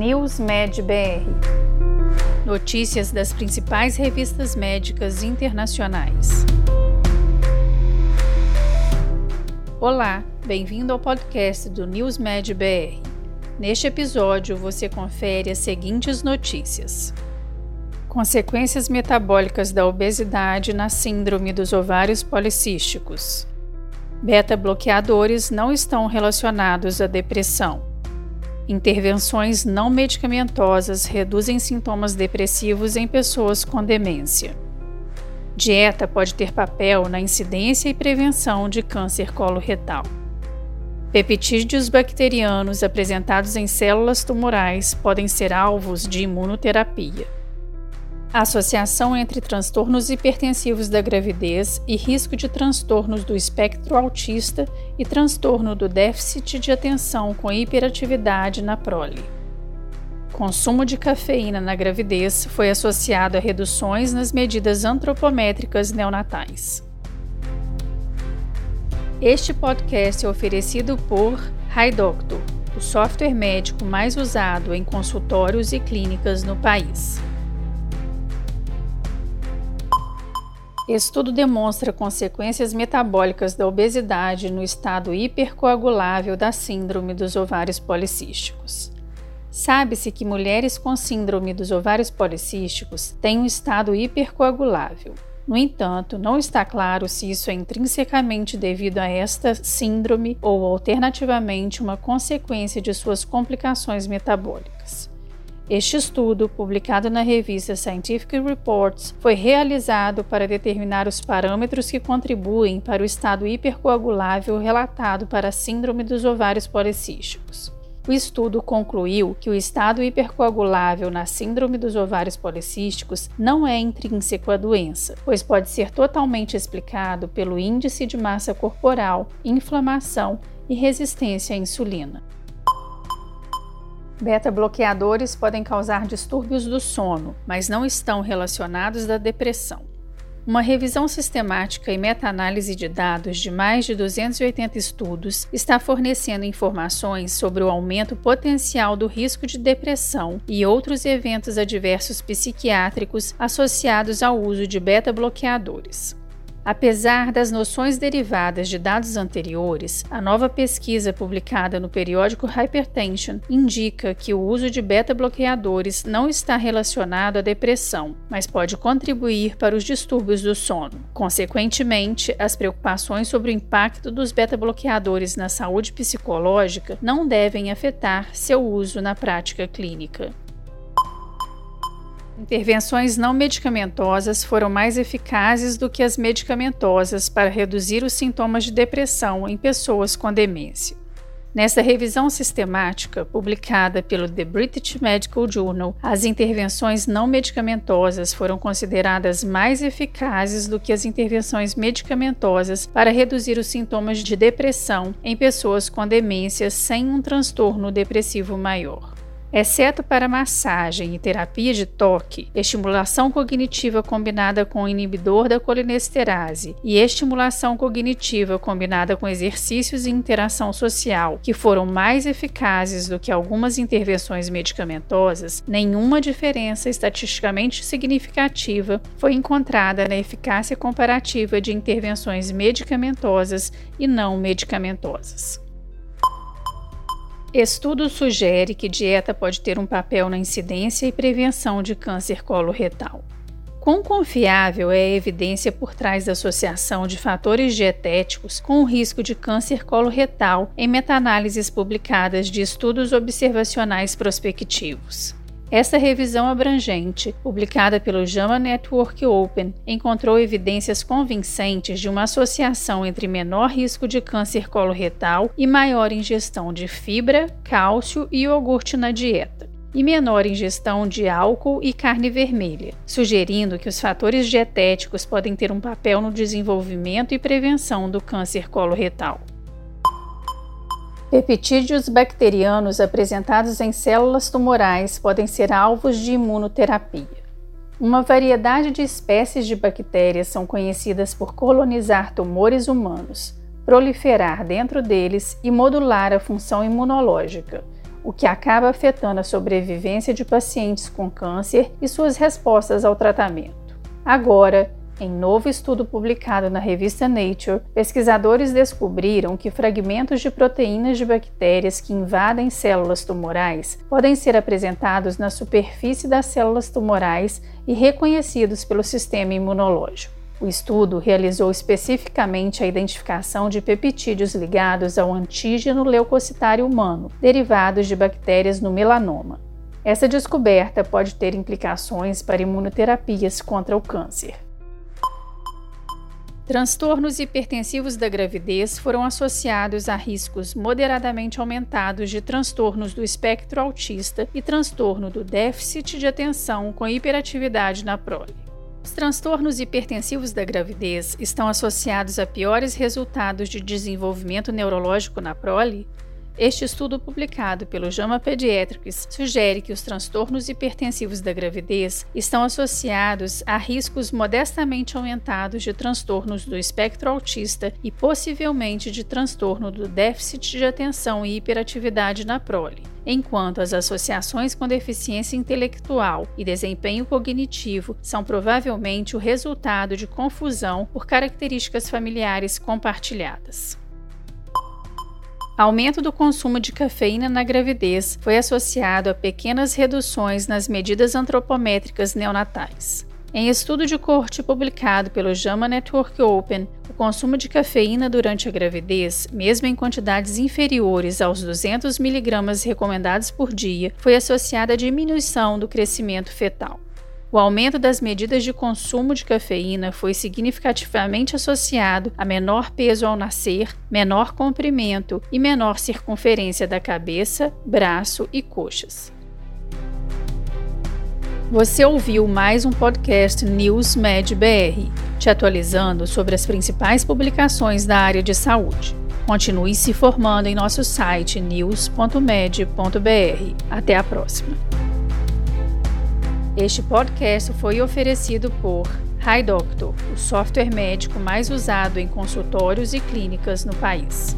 NewsMed BR. Notícias das principais revistas médicas internacionais. Olá, bem-vindo ao podcast do NewsMed BR. Neste episódio, você confere as seguintes notícias. Consequências metabólicas da obesidade na síndrome dos ovários policísticos. Beta-bloqueadores não estão relacionados à depressão. Intervenções não medicamentosas reduzem sintomas depressivos em pessoas com demência. Dieta pode ter papel na incidência e prevenção de câncer coloretal. Peptídeos bacterianos apresentados em células tumorais podem ser alvos de imunoterapia. A associação entre transtornos hipertensivos da gravidez e risco de transtornos do espectro autista e transtorno do déficit de atenção com hiperatividade na prole. Consumo de cafeína na gravidez foi associado a reduções nas medidas antropométricas neonatais. Este podcast é oferecido por HiDoctor, o software médico mais usado em consultórios e clínicas no país. Estudo demonstra consequências metabólicas da obesidade no estado hipercoagulável da síndrome dos ovários policísticos. Sabe-se que mulheres com síndrome dos ovários policísticos têm um estado hipercoagulável. No entanto, não está claro se isso é intrinsecamente devido a esta síndrome ou alternativamente uma consequência de suas complicações metabólicas. Este estudo, publicado na revista Scientific Reports, foi realizado para determinar os parâmetros que contribuem para o estado hipercoagulável relatado para a síndrome dos ovários policísticos. O estudo concluiu que o estado hipercoagulável na síndrome dos ovários policísticos não é intrínseco à doença, pois pode ser totalmente explicado pelo índice de massa corporal, inflamação e resistência à insulina. Beta-bloqueadores podem causar distúrbios do sono, mas não estão relacionados à depressão. Uma revisão sistemática e meta-análise de dados de mais de 280 estudos está fornecendo informações sobre o aumento potencial do risco de depressão e outros eventos adversos psiquiátricos associados ao uso de beta-bloqueadores. Apesar das noções derivadas de dados anteriores, a nova pesquisa publicada no periódico Hypertension indica que o uso de beta-bloqueadores não está relacionado à depressão, mas pode contribuir para os distúrbios do sono. Consequentemente, as preocupações sobre o impacto dos beta-bloqueadores na saúde psicológica não devem afetar seu uso na prática clínica. Intervenções não medicamentosas foram mais eficazes do que as medicamentosas para reduzir os sintomas de depressão em pessoas com demência. Nessa revisão sistemática, publicada pelo The British Medical Journal, as intervenções não medicamentosas foram consideradas mais eficazes do que as intervenções medicamentosas para reduzir os sintomas de depressão em pessoas com demência sem um transtorno depressivo maior. Exceto para massagem e terapia de toque, estimulação cognitiva combinada com inibidor da colinesterase e estimulação cognitiva combinada com exercícios e interação social, que foram mais eficazes do que algumas intervenções medicamentosas, nenhuma diferença estatisticamente significativa foi encontrada na eficácia comparativa de intervenções medicamentosas e não medicamentosas. Estudo sugere que dieta pode ter um papel na incidência e prevenção de câncer coloretal. Quão confiável é a evidência por trás da associação de fatores dietéticos com o risco de câncer coloretal em meta-análises publicadas de estudos observacionais prospectivos? Essa revisão abrangente, publicada pelo JAMA Network Open, encontrou evidências convincentes de uma associação entre menor risco de câncer coloretal e maior ingestão de fibra, cálcio e iogurte na dieta e menor ingestão de álcool e carne vermelha, sugerindo que os fatores dietéticos podem ter um papel no desenvolvimento e prevenção do câncer coloretal. Peptídeos bacterianos apresentados em células tumorais podem ser alvos de imunoterapia. Uma variedade de espécies de bactérias são conhecidas por colonizar tumores humanos, proliferar dentro deles e modular a função imunológica, o que acaba afetando a sobrevivência de pacientes com câncer e suas respostas ao tratamento. Agora, em novo estudo publicado na revista Nature, pesquisadores descobriram que fragmentos de proteínas de bactérias que invadem células tumorais podem ser apresentados na superfície das células tumorais e reconhecidos pelo sistema imunológico. O estudo realizou especificamente a identificação de peptídeos ligados ao antígeno leucocitário humano, derivados de bactérias no melanoma. Essa descoberta pode ter implicações para imunoterapias contra o câncer. Transtornos hipertensivos da gravidez foram associados a riscos moderadamente aumentados de transtornos do espectro autista e transtorno do déficit de atenção com hiperatividade na prole. Os transtornos hipertensivos da gravidez estão associados a piores resultados de desenvolvimento neurológico na prole, este estudo publicado pelo JAMA Pediatrics sugere que os transtornos hipertensivos da gravidez estão associados a riscos modestamente aumentados de transtornos do espectro autista e possivelmente de transtorno do déficit de atenção e hiperatividade na prole enquanto as associações com deficiência intelectual e desempenho cognitivo são provavelmente o resultado de confusão por características familiares compartilhadas. Aumento do consumo de cafeína na gravidez foi associado a pequenas reduções nas medidas antropométricas neonatais. Em estudo de corte publicado pelo JAMA Network Open, o consumo de cafeína durante a gravidez, mesmo em quantidades inferiores aos 200 mg recomendados por dia, foi associado à diminuição do crescimento fetal. O aumento das medidas de consumo de cafeína foi significativamente associado a menor peso ao nascer, menor comprimento e menor circunferência da cabeça, braço e coxas. Você ouviu mais um podcast News Med BR, te atualizando sobre as principais publicações da área de saúde. Continue se formando em nosso site news.med.br. Até a próxima. Este podcast foi oferecido por HiDoctor, o software médico mais usado em consultórios e clínicas no país.